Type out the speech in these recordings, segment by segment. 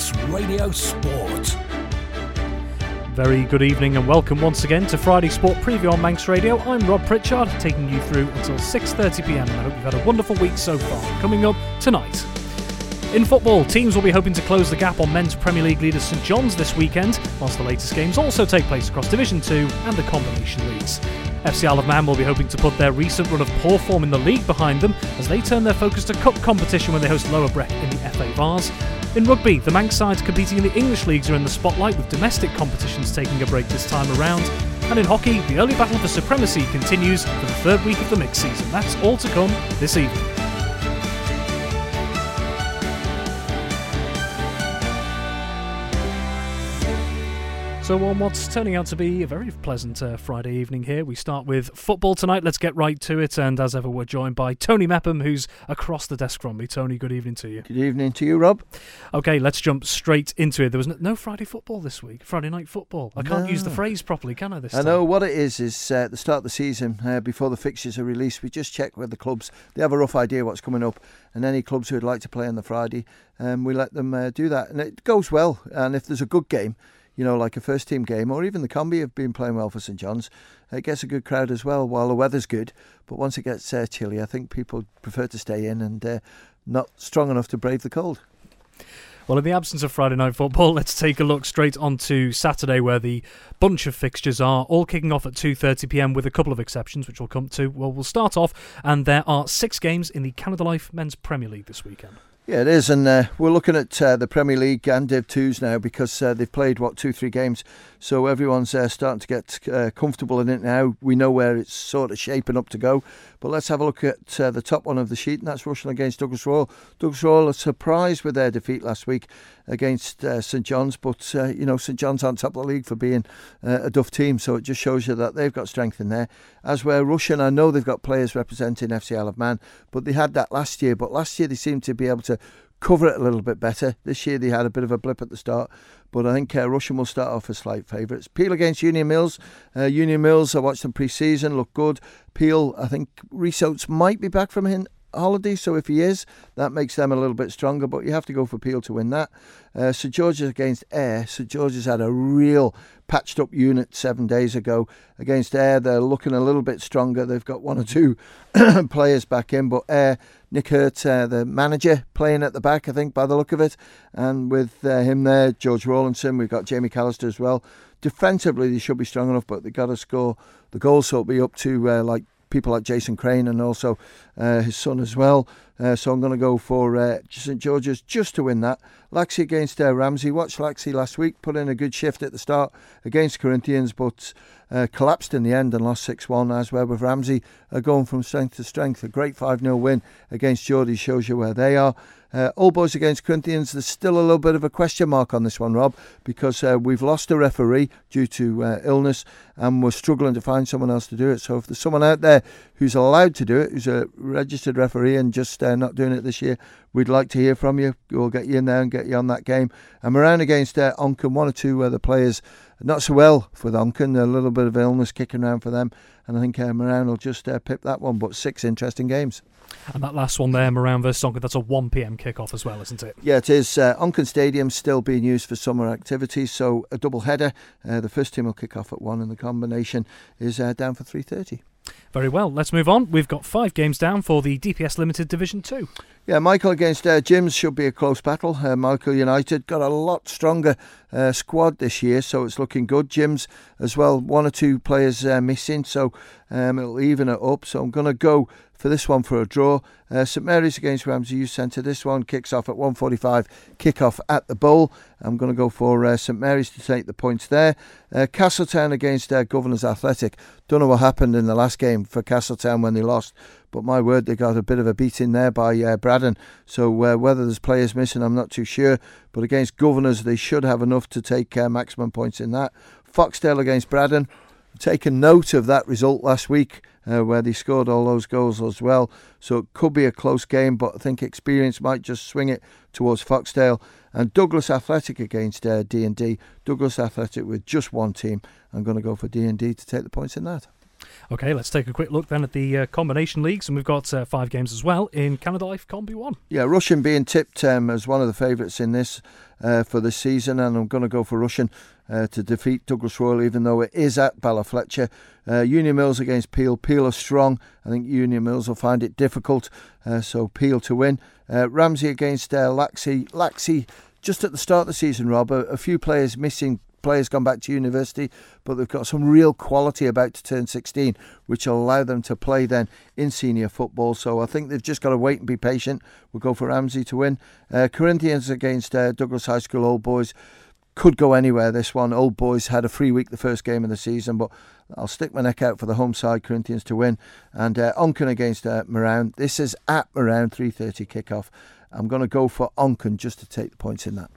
Manx Radio Sport. Very good evening and welcome once again to Friday Sport Preview on Manx Radio. I'm Rob Pritchard, taking you through until 6.30pm and I hope you've had a wonderful week so far. Coming up tonight. In football, teams will be hoping to close the gap on men's Premier League leaders St John's this weekend, whilst the latest games also take place across Division 2 and the combination leagues. FC Isle of Man will be hoping to put their recent run of poor form in the league behind them as they turn their focus to cup competition when they host Lower Breck in the FA Vase. In rugby, the Manx sides competing in the English leagues are in the spotlight with domestic competitions taking a break this time around. And in hockey, the early battle for supremacy continues for the third week of the mixed season. That's all to come this evening. So, on what's turning out to be a very pleasant uh, Friday evening here, we start with football tonight. Let's get right to it. And as ever, we're joined by Tony Mepham, who's across the desk from me. Tony, good evening to you. Good evening to you, Rob. Okay, let's jump straight into it. There was no, no Friday football this week, Friday night football. I can't No. use the phrase properly, can I? This I time? know what it is. Is uh, the start of the season, uh, before the fixtures are released, we just check with the clubs. They have a rough idea what's coming up, and any clubs who would like to play on the Friday, um, we let them uh, do that, and it goes well. And if there's a good game, you know, like a first team game, or even the combi have been playing well for St John's, it gets a good crowd as well. While the weather's good, but once it gets uh, chilly, I think people prefer to stay in and uh, not strong enough to brave the cold. Well, in the absence of Friday night football, let's take a look straight onto Saturday, where the bunch of fixtures are all kicking off at 2:30 p.m. with a couple of exceptions, which we'll come to. Well, we'll start off, and there are six games in the Canada Life Men's Premier League this weekend. Yeah, it is, and uh, we're looking at uh, the Premier League and Div Twos now because uh, they've played what two, three games, so everyone's uh, starting to get uh, comfortable in it now. We know where it's sort of shaping up to go, but let's have a look at uh, the top one of the sheet, and that's Rushen against Douglas Royal. Douglas Royal are surprised with their defeat last week against St John's, but you know St John's on top of the league for being a duff team, so it just shows you that they've got strength in there. As where Rushen, I know they've got players representing FC Isle of Man, but they had that last year. But last year they seemed to be able to cover it a little bit better. This year they had a bit of a blip at the start, but I think uh, Rushen will start off as slight favourites. Peel against Union Mills. Uh, Union Mills, I watched them pre-season, look good. Peel, I think Reese Oates might be back from hin- holiday, so if he is, that makes them a little bit stronger, but you have to go for Peel to win that. Uh, St George's against Ayre. St George's had a real patched up unit seven days ago against Ayre. They're looking a little bit stronger. They've got one or two players back in, but Ayre, Nick Hurt, uh, the manager, playing at the back, I think, by the look of it. And with uh, him there, George Rawlinson, we've got Jamie Callister as well. Defensively, they should be strong enough, but they've got to score the goals, so it'll be up to uh, like people like Jason Crane and also uh, his son as well. Uh, so I'm going to go for uh, St George's just to win that. Laxey against uh, Ramsey. Watched Laxey last week, put in a good shift at the start against Corinthians, but uh, collapsed in the end and lost 6 1. As well with Ramsey uh, going from strength to strength. A great 5 0 win against Geordie shows you where they are. Uh, All Boys against Corinthians, there's still a little bit of a question mark on this one, Rob, because uh, we've lost a referee due to uh, illness and we're struggling to find someone else to do it. So if there's someone out there who's allowed to do it, who's a registered referee and just uh, not doing it this year, we'd like to hear from you. We'll get you in there and get you on that game. And Marown against uh, Onchan, one or two other players not so well for Onchan, a little bit of illness kicking around for them. And I think uh, Marown will just uh, pip that one, but six interesting games. And that last one there, Marown versus Donker, that's a 1 pm kickoff as well, isn't it? Yeah, it is. Uh, Onchan Stadium still being used for summer activities, so a double header. Uh, the first team will kick off at one, and the combination is uh, down for three thirty. Very well, let's move on. We've got five games down for the DPS Limited Division 2. Yeah, Michael against uh, Jim's should be a close battle. Uh, Michael United got a lot stronger uh, squad this year, so it's looking good. Jim's as well, one or two players uh, missing, so um, it'll even it up. So I'm going to go for this one for a draw. Uh, St Mary's against Ramsey Youth Centre. This one kicks off at 1:45. Kick-off at the Bowl. I'm going to go for uh, St Mary's to take the points there. Castletown against Governors Athletic. Don't know what happened in the last game for Castletown when they lost, but my word, they got a bit of a beating there by uh, Braddan. So uh, whether there's players missing, I'm not too sure. But against Governors, they should have enough to take uh, maximum points in that. Foxdale against Braddan. Taken note of that result last week uh, where they scored all those goals as well. So it could be a close game, but I think experience might just swing it towards Foxdale. And Douglas Athletic against uh, D&D. Douglas Athletic with just one team. I'm going to go for D&D to take the points in that. Okay, let's take a quick look then at the uh, combination leagues, and we've got uh, five games as well in Canada Life Combi 1. Yeah, Rushen being tipped um, as one of the favourites in this uh, for this season, and I'm going to go for Rushen uh, to defeat Douglas Royal, even though it is at Ballafletcher. Uh, Union Mills against Peel. Peel are strong. I think Union Mills will find it difficult, uh, so Peel to win. Ramsey against Laxey. Laxey just at the start of the season, Rob, a, a few players missing players gone back to university, but they've got some real quality about to turn 16, which will allow them to play then in senior football. So I think they've just got to wait and be patient. We'll go for Ramsey to win. Uh, Corinthians against uh, Douglas High School Old Boys. Could go anywhere this one. Old Boys had a free week the first game of the season, but I'll stick my neck out for the home side, Corinthians to win. And uh, Onchan against uh. This is at Marown, 3.30 kickoff. I'm going to go for Onchan just to take the points in that.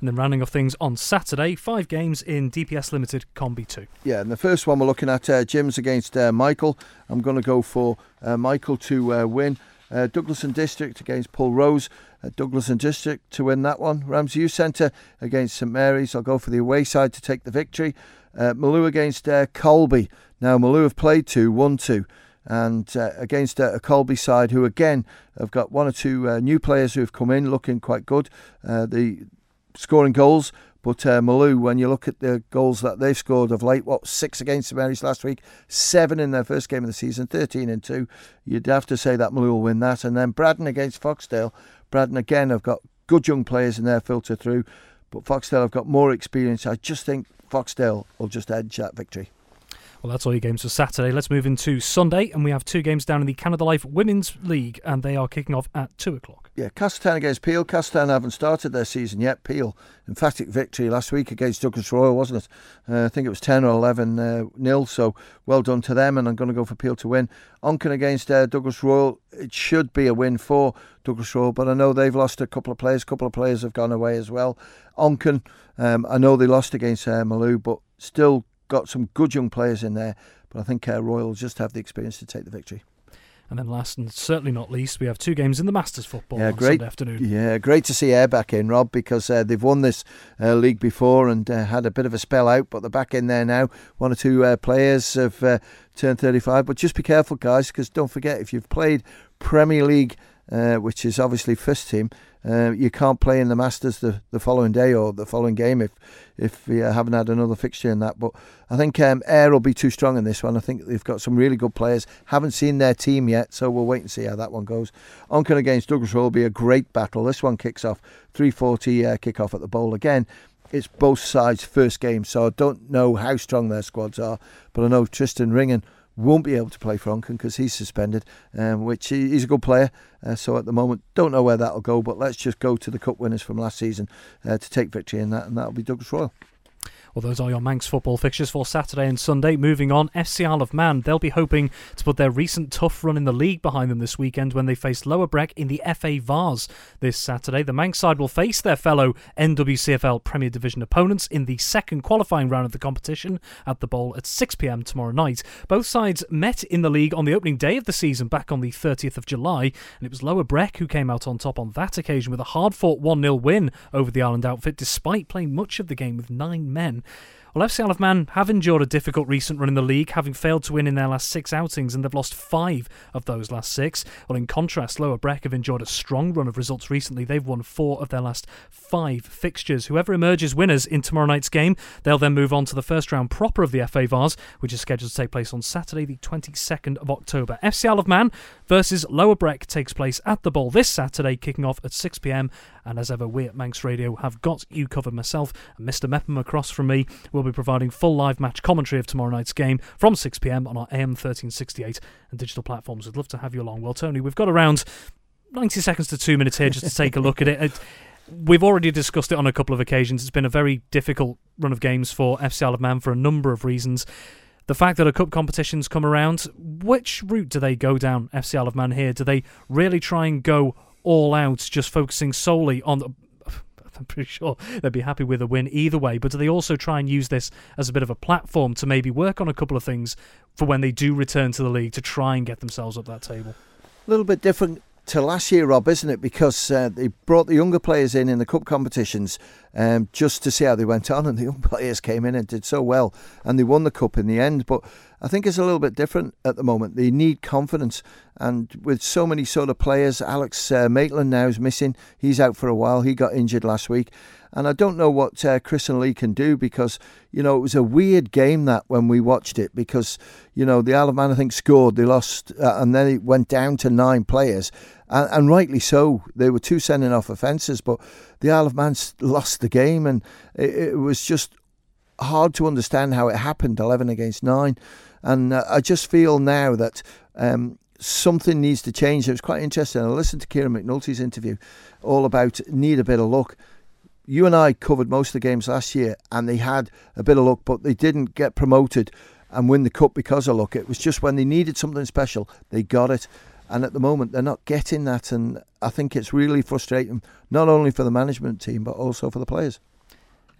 And then rounding off things on Saturday, five games in DPS Limited Combi 2. Yeah, and the first one we're looking at uh, Jim's against uh, Michael. I'm going to go for uh, Michael to uh, win. Uh, Douglas and District against Pulrose. Uh, Douglas and District to win that one. Ramsey Youth Centre against St Mary's. I'll go for the away side to take the victory. Uh, Malew against Colby. Now, Malew have played two, won two and uh, against a, a, Colby side who again have got one or two uh, new players who have come in looking quite good. Uh, the scoring goals. But uh, Malew, when you look at the goals that they've scored of late, what six against the Marys last week, seven in their first game of the season, thirteen and two. You'd have to say that Malew will win that. And then Braddan against Foxdale. Braddan again have got good young players in their filter through, but Foxdale have got more experience. I just think Foxdale will just edge that victory. Well, that's all your games for Saturday. Let's move into Sunday, and we have two games down in the Canada Life Women's League, and they are kicking off at two o'clock. Yeah, Castletown against Peel. Castletown haven't started their season yet. Peel, emphatic victory last week against Douglas Royal, wasn't it? Uh, I think it was 10 or 11 uh, nil, so well done to them, and I'm going to go for Peel to win. Onchan against uh, Douglas Royal, it should be a win for Douglas Royal, but I know they've lost a couple of players. A couple of players have gone away as well. Onchan, um, I know they lost against uh, Malew, but still got some good young players in there, but I think uh, Royal just have the experience to take the victory. And then last and certainly not least, we have two games in the Masters football yeah, great, afternoon. Yeah, great to see Ayre back in, Rob, because uh, they've won this uh, league before and uh, had a bit of a spell out, but they're back in there now. One or two uh, players have uh, turned 35, but just be careful, guys, because don't forget, if you've played Premier League, uh, which is obviously first team, uh, you can't play in the Masters the, the following day or the following game if if you haven't had another fixture in that. But I think um, Ayre will be too strong in this one. I think they've got some really good players. Haven't seen their team yet, so we'll wait and see how that one goes. Onchan against Douglas will be a great battle. This one kicks off 3:40 uh, kick off at the bowl again. It's both sides' first game, so I don't know how strong their squads are, but I know Tristan Ringen won't be able to play for Onchan because he's suspended, um, which he, he's a good player. Uh, so at the moment, don't know where that'll go, but let's just go to the cup winners from last season uh, to take victory in that, and that'll be Douglas Royal. Well, those are your Manx football fixtures for Saturday and Sunday. Moving on, FC Isle of Man. They'll be hoping to put their recent tough run in the league behind them this weekend when they face Lower Breck in the FA Vase. This Saturday, the Manx side will face their fellow NWCFL Premier Division opponents in the second qualifying round of the competition at the Bowl at 6pm tomorrow night. Both sides met in the league on the opening day of the season back on the 30th of July, and it was Lower Breck who came out on top on that occasion with a hard fought 1 0 win over the Island outfit despite playing much of the game with nine men. Well, FC Isle of Man have endured a difficult recent run in the league, having failed to win in their last six outings, and they've lost five of those last six. Well, in contrast, Lower Breck have enjoyed a strong run of results recently. They've won four of their last five fixtures. Whoever emerges winners in tomorrow night's game, they'll then move on to the first round proper of the FA Vase, which is scheduled to take place on Saturday, the 22nd of October. FC Isle of Man versus Lower Breck takes place at the Bowl this Saturday, kicking off at 6 pm. And as ever, we at Manx Radio have got you covered. Myself and Mr. Mepham across from me will be providing full live match commentary of tomorrow night's game from 6 pm on our AM 1368 and digital platforms. We'd love to have you along. Well, Tony, we've got around 90 seconds to two minutes here just to take a look at it. it we've already discussed it on a couple of occasions. It's been a very difficult run of games for FC Isle of Man for a number of reasons. The fact that a cup competitions come around, which route do they go down, FC Isle of Man here? Do they really try and go all out, just focusing solely on the. I'm pretty sure they'd be happy with a win either way. But do they also try and use this as a bit of a platform to maybe work on a couple of things for when they do return to the league to try and get themselves up that table? A little bit different to last year, Rob, isn't it? Because uh, they brought the younger players in in the cup competitions, um, just to see how they went on. And the young players came in and did so well, and they won the cup in the end. But I think it's a little bit different at the moment. They need confidence, and with so many sort of players, Alex uh, Maitland now is missing. He's out for a while. He got injured last week. And I don't know what uh, Chris and Lee can do because, you know, it was a weird game that when we watched it because, you know, the Isle of Man, I think, scored. They lost, uh, and then it went down to nine players. And, and rightly so. They were two sending off offences, but the Isle of Man lost the game. And it, it was just hard to understand how it happened 11 against 9. And uh, I just feel now that. Um, something needs to change. It was quite interesting. I listened to Kieran McNulty's interview all about need a bit of luck you and I covered most of the games last year, and they had a bit of luck, but they didn't get promoted and win the cup because of luck. It was just when they needed something special, they got it. And at the moment, they're not getting that, and I think it's really frustrating, not only for the management team but also for the players.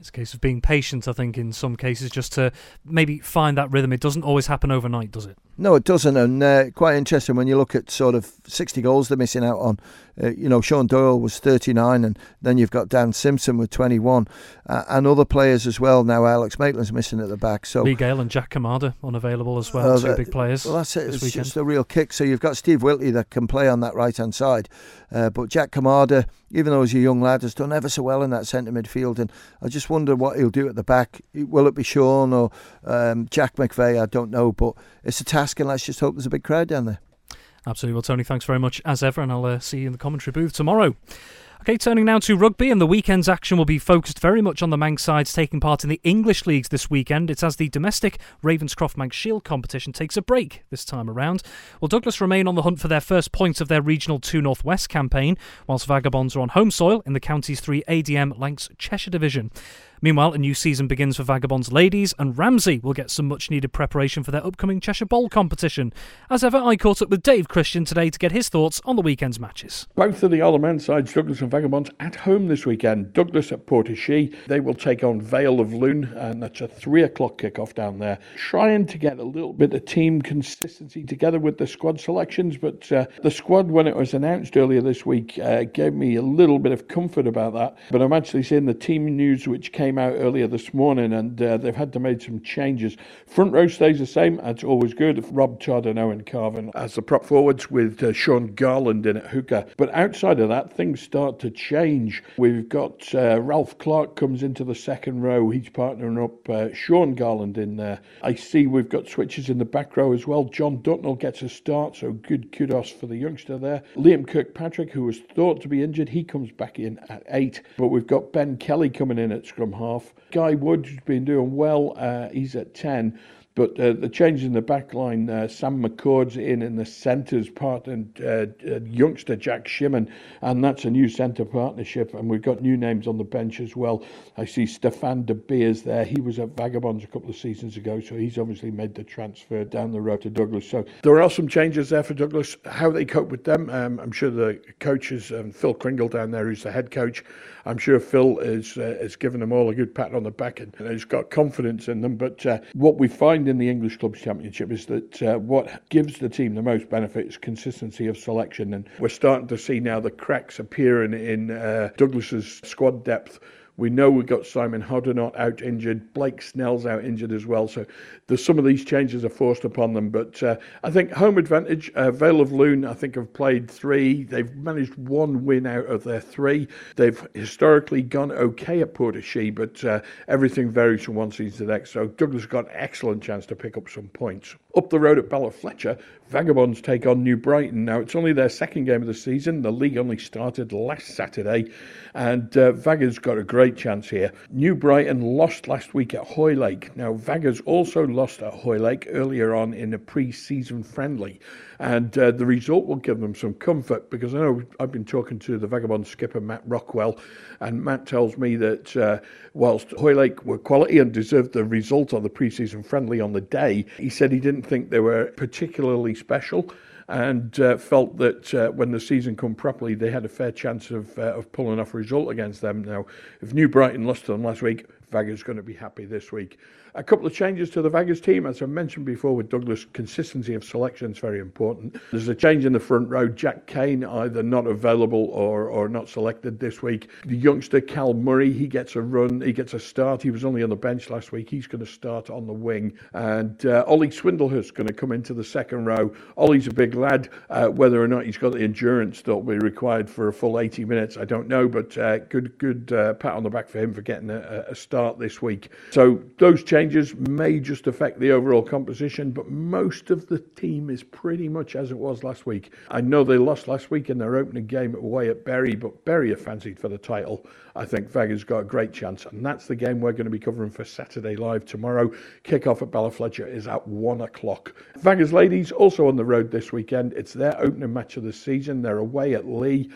It's a case of being patient, I think, in some cases, just to maybe find that rhythm. It doesn't always happen overnight, does it? No, it doesn't. And uh, quite interesting when you look at sort of 60 goals they're missing out on. Uh, you know, Sean Doyle was 39, and then you've got Dan Simpson with 21, uh, and other players as well. Now Alex Maitland's missing at the back. So Lee Gale and Jack Kamada unavailable as well. two big players. Well, that's it. It's weekend. just a real kick. So you've got Steve Whitley that can play on that right hand side, uh, but Jack Kamada, even though he's a young lad, has done ever so well in that centre midfield. And I just wonder what he'll do at the back. Will it be Sean or um, Jack McVeigh? I don't know, but it's a task, and let's just hope there's a big crowd down there. Absolutely. Well, Tony, thanks very much as ever, and I'll uh, see you in the commentary booth tomorrow. Okay, turning now to rugby, and the weekend's action will be focused very much on the Manx sides taking part in the English leagues this weekend. It's as the domestic Ravenscroft Manx Shield competition takes a break this time around. Well, Douglas remain on the hunt for their first points of their regional 2 Northwest campaign, whilst Vagabonds are on home soil in the county's 3 ADM Lancs Cheshire division. Meanwhile, a new season begins for Vagabonds ladies, and Ramsey will get some much needed preparation for their upcoming Cheshire Bowl competition. As ever, I caught up with Dave Christian today to get his thoughts on the weekend's matches. Both of the of Man sides, Douglas and Vagabonds, at home this weekend. Douglas at Portashee. They will take on Vale of Lune, and that's a three o'clock kick-off down there. Trying to get a little bit of team consistency together with the squad selections, but uh, the squad, when it was announced earlier this week, uh, gave me a little bit of comfort about that. But I'm actually seeing the team news which came out earlier this morning, and uh, they've had to make some changes. Front row stays the same. That's always good. Rob Todd and Owen Carvin as the prop forwards with uh, Sean Garland in at hooker. But outside of that, things start to change. We've got uh, Ralph Clark comes into the second row. He's partnering up uh, Sean Garland in there. I see we've got switches in the back row as well. John Dutnell gets a start, so good kudos for the youngster there. Liam Kirkpatrick, who was thought to be injured, he comes back in at eight. But we've got Ben Kelly coming in at scrum half. Guy Wood, who's been doing well, uh, he's at 10. But uh, the change in the back line, uh, Sam McCord's in in the centres part, and uh, uh, youngster Jack Shimmin, and that's a new centre partnership. And we've got new names on the bench as well. I see Stefan De Beers there. He was at Vagabonds a couple of seasons ago, so he's obviously made the transfer down the road to Douglas. So there are some changes there for Douglas. How they cope with them, um, I'm sure the coaches, um, Phil Cringle down there, who's the head coach, I'm sure Phil is uh, has given them all a good pat on the back and, and has got confidence in them. But uh, what we find in the English Clubs Championship is that uh, what gives the team the most benefit is consistency of selection, and we're starting to see now the cracks appearing in uh, Douglas's squad depth. We know we've got Simon Hoddenot out injured, Blake Snell's out injured as well. So some of these changes are forced upon them. But uh, I think home advantage, uh, Vale of Lune, I think have played three. They've managed one win out of their three. They've historically gone okay at Portashee, but uh, everything varies from one season to the next. So Douglas got an excellent chance to pick up some points. Up the road at Ballafletcher, Vagabonds take on New Brighton. Now, it's only their second game of the season. The league only started last Saturday, and uh, Vagga's got a great chance here. New Brighton lost last week at Hoylake. Now, Vagga's also lost at Hoylake earlier on in a pre season friendly, and uh, the result will give them some comfort because I know I've been talking to the Vagabond skipper, Matt Rockwell, and Matt tells me that uh, whilst Hoylake were quality and deserved the result on the pre season friendly on the day, he said he didn't think they were particularly special and uh, felt that uh, when the season come properly, they had a fair chance of uh, of pulling off a result against them. Now, if New Brighton lost to them last week, Vagger's going to be happy this week. A couple of changes to the Vegas team, as I mentioned before with Douglas, consistency of selection is very important. There's a change in the front row. Jack Kane either not available or, or not selected this week. The youngster Cal Murray, he gets a run, he gets a start. He was only on the bench last week. He's going to start on the wing. And uh, Ollie is going to come into the second row. Ollie's a big lad. Uh, whether or not he's got the endurance that will be required for a full 80 minutes, I don't know. But uh, good, good uh, pat on the back for him for getting a, a start this week. So those changes may just affect the overall composition, but most of the team is pretty much as it was last week. I know they lost last week in their opening game away at Bury, but Bury are fancied for the title. I think Vega's got a great chance, and that's the game we're going to be covering for Saturday Live tomorrow. Kick-off at Ballafletcher is at one o'clock. Vega's ladies also on the road this weekend. It's their opening match of the season. They're away at Leigh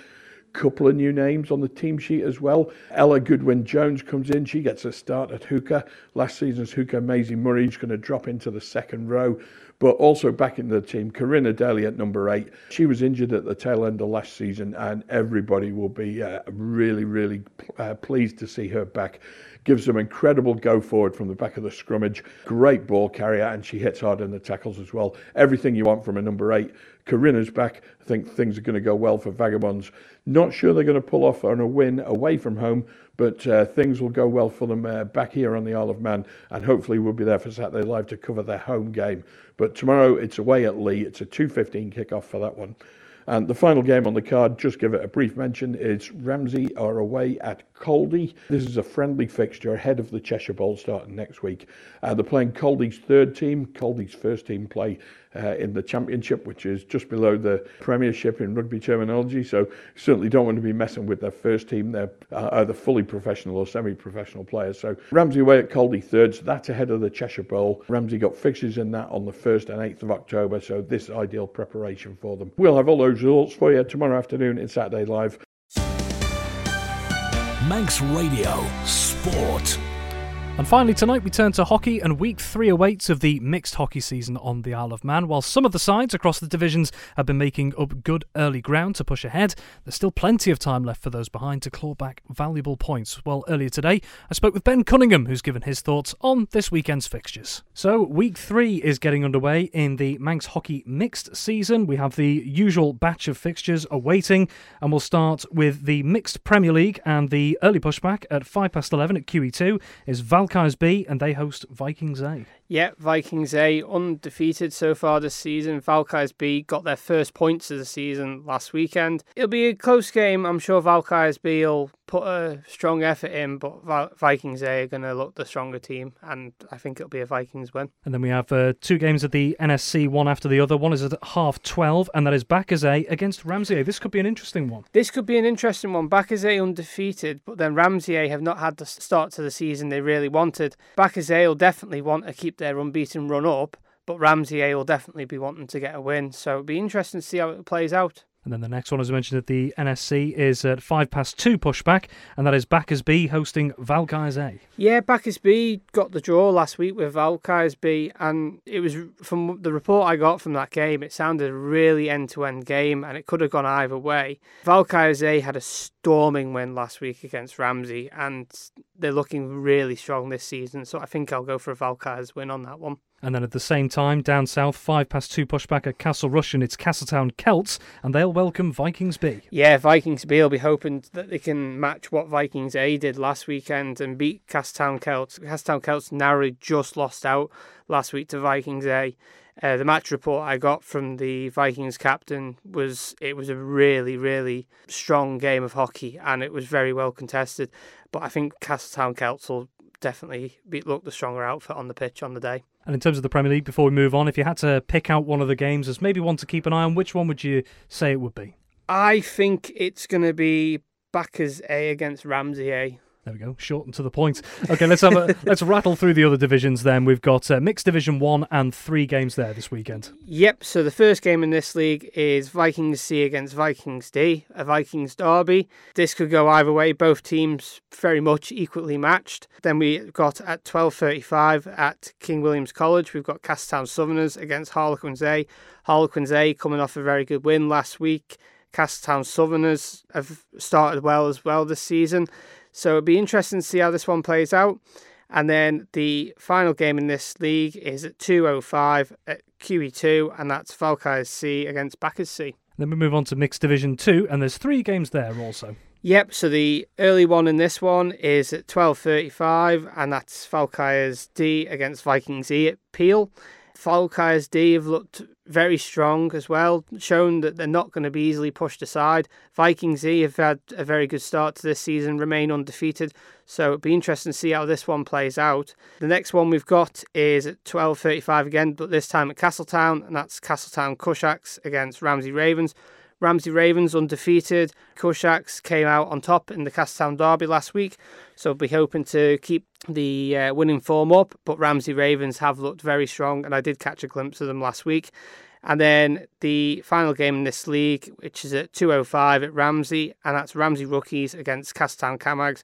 couple of new names on the team sheet as well. Ella Goodwin Jones comes in. She gets a start at hooker. Last season's hooker, Maisie Murray, is going to drop into the second row. But also back in the team, Corinna Daly at number eight. She was injured at the tail end of last season, and everybody will be uh, really, really uh, pleased to see her back gives them incredible go forward from the back of the scrummage. Great ball carrier, and she hits hard in the tackles as well. Everything you want from a number eight. Corinna's back. I think things are going to go well for Vagabonds. Not sure they're going to pull off on a win away from home, but uh, things will go well for them uh, back here on the Isle of Man, and hopefully we'll be there for Saturday Live to cover their home game. But tomorrow it's away at Leigh. It's a 2.15 kickoff for that one. And the final game on the card, just give it a brief mention, is Ramsey are away at Caldy. This is a friendly fixture ahead of the Cheshire Bowl starting next week. Uh, they're playing Caldy's third team. Caldy's first team play uh, in the Championship, which is just below the Premiership in rugby terminology. So certainly don't want to be messing with their first team. They're uh, either fully professional or semi-professional players. So Ramsey away at Caldy thirds. That's ahead of the Cheshire Bowl. Ramsey got fixtures in that on the 1st and 8th of October. So this ideal preparation for them. We'll have all those results for you tomorrow afternoon in Saturday Live. Manx Radio Sport. And finally, tonight we turn to hockey, and week three awaits of the mixed hockey season on the Isle of Man. While some of the sides across the divisions have been making up good early ground to push ahead, there's still plenty of time left for those behind to claw back valuable points. Well, earlier today, I spoke with Ben Cunningham, who's given his thoughts on this weekend's fixtures. So, week three is getting underway in the Manx hockey mixed season. We have the usual batch of fixtures awaiting, and we'll start with the mixed Premier League and the early pushback at 5 past 11 at QE2 is Val Valkyries B, and they host Vikings A. Yeah, Vikings A undefeated so far this season. Valkyries B got their first points of the season last weekend. It'll be a close game. I'm sure Valkyries B will put a strong effort in, but Vikings A are going to look the stronger team, and I think it'll be a Vikings win. And then we have uh, two games of the NSC, one after the other. One is at half 12, and that is A against Ramsey A. This could be an interesting one. This could be an interesting one. A undefeated, but then Ramsey A have not had the start to the season they really wanted. A will definitely want to keep their unbeaten run up, but Ramsey A will definitely be wanting to get a win. So it'll be interesting to see how it plays out. And then the next one, as I mentioned at the NSC, is at five past two pushback, and that is Bacchus B hosting Valkyries A. Yeah, Bacchus B got the draw last week with Valkyries B, and it was from the report I got from that game, it sounded a really end to end game, and it could have gone either way. Valkyries A had a storming win last week against Ramsey, and they're looking really strong this season, so I think I'll go for a Valkyries win on that one. And then at the same time, down south, five past two pushback at Castle Rushen, it's Castletown Celts, and they'll welcome Vikings B. Yeah, Vikings B will be hoping that they can match what Vikings A did last weekend and beat Castletown Celts. Castletown Celts narrowly just lost out last week to Vikings A. Uh, the match report I got from the Vikings captain was it was a really, really strong game of hockey and it was very well contested. But I think Castletown Celts will definitely be, look the stronger outfit on the pitch on the day. And in terms of the Premier League, before we move on, if you had to pick out one of the games as maybe one to keep an eye on, which one would you say it would be? I think it's going to be Bacchus A against Ramsey A. There we go, short and to the point. Okay, let's have a, let's rattle through the other divisions. Then we've got uh, mixed division one and three games there this weekend. Yep. So the first game in this league is Vikings C against Vikings D, a Vikings derby. This could go either way. Both teams very much equally matched. Then we got at twelve thirty-five at King William's College. We've got Castletown Southerners against Harlequins A. Harlequins A coming off a very good win last week. Castletown Southerners have started well as well this season. So it'll be interesting to see how this one plays out. And then the final game in this league is at 2.05 at QE2, and that's Falkirk C against Bacchus C. Then we move on to Mixed Division 2, and there's three games there also. Yep, so the early one in this one is at 12.35, and that's Falkirk's D against Vikings E at Peel. Falkirk's D have looked very strong as well, shown that they're not going to be easily pushed aside. Vikings E have had a very good start to this season, remain undefeated, so it'll be interesting to see how this one plays out. The next one we've got is at 12.35 again, but this time at Castletown, and that's Castletown Cushacks against Ramsey Ravens. Ramsey Ravens undefeated. Cushacks came out on top in the Castletown Derby last week, so we'll be hoping to keep the uh, winning form up. But Ramsey Ravens have looked very strong, and I did catch a glimpse of them last week. And then the final game in this league, which is at 2.05 at Ramsey, and that's Ramsey Rookies against Castletown Camags.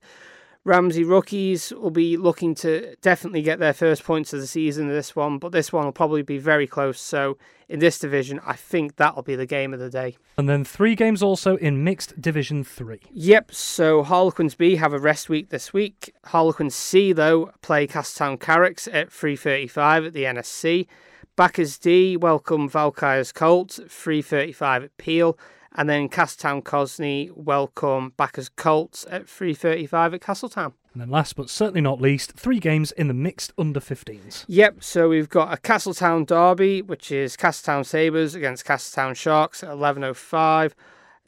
Ramsey rookies will be looking to definitely get their first points of the season in this one, but this one will probably be very close. So in this division, I think that'll be the game of the day. And then three games also in Mixed Division 3. Yep, so Harlequins B have a rest week this week. Harlequins C, though, play Castletown Carricks at 3.35 at the NSC. Bacchus D welcome Valkyries Colts at 3.35 at Peel and then Castletown Cosney welcome Bacchus Colts at 3.35 at Castletown. And then last but certainly not least, three games in the mixed under 15s. Yep, so we've got a Castletown Derby, which is Castletown Sabres against Castletown Sharks at 11.05.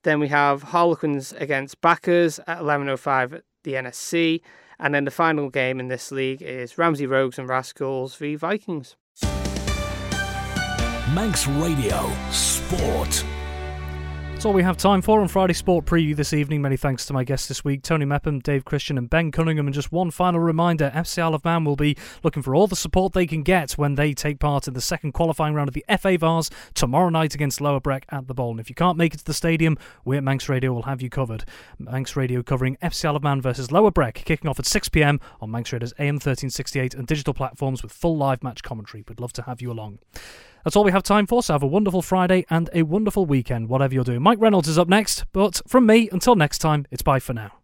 Then we have Harlequins against Bacchus at 11.05 at the NSC. And then the final game in this league is Ramsey Rogues and Rascals v Vikings. Manx Radio Sport. That's all we have time for on Friday Sport Preview this evening. Many thanks to my guests this week, Tony Mepham, Dave Christian, and Ben Cunningham. And just one final reminder FC Isle of Man will be looking for all the support they can get when they take part in the second qualifying round of the FA Vase tomorrow night against Lower Breck at the Bowl. And if you can't make it to the stadium, we at Manx Radio will have you covered. Manx Radio covering FC Isle of Man versus Lower Breck, kicking off at 6 pm on Manx Radio's AM 1368 and digital platforms with full live match commentary. We'd love to have you along. That's all we have time for, so have a wonderful Friday and a wonderful weekend, whatever you're doing. Mike Reynolds is up next, but from me, until next time, it's bye for now.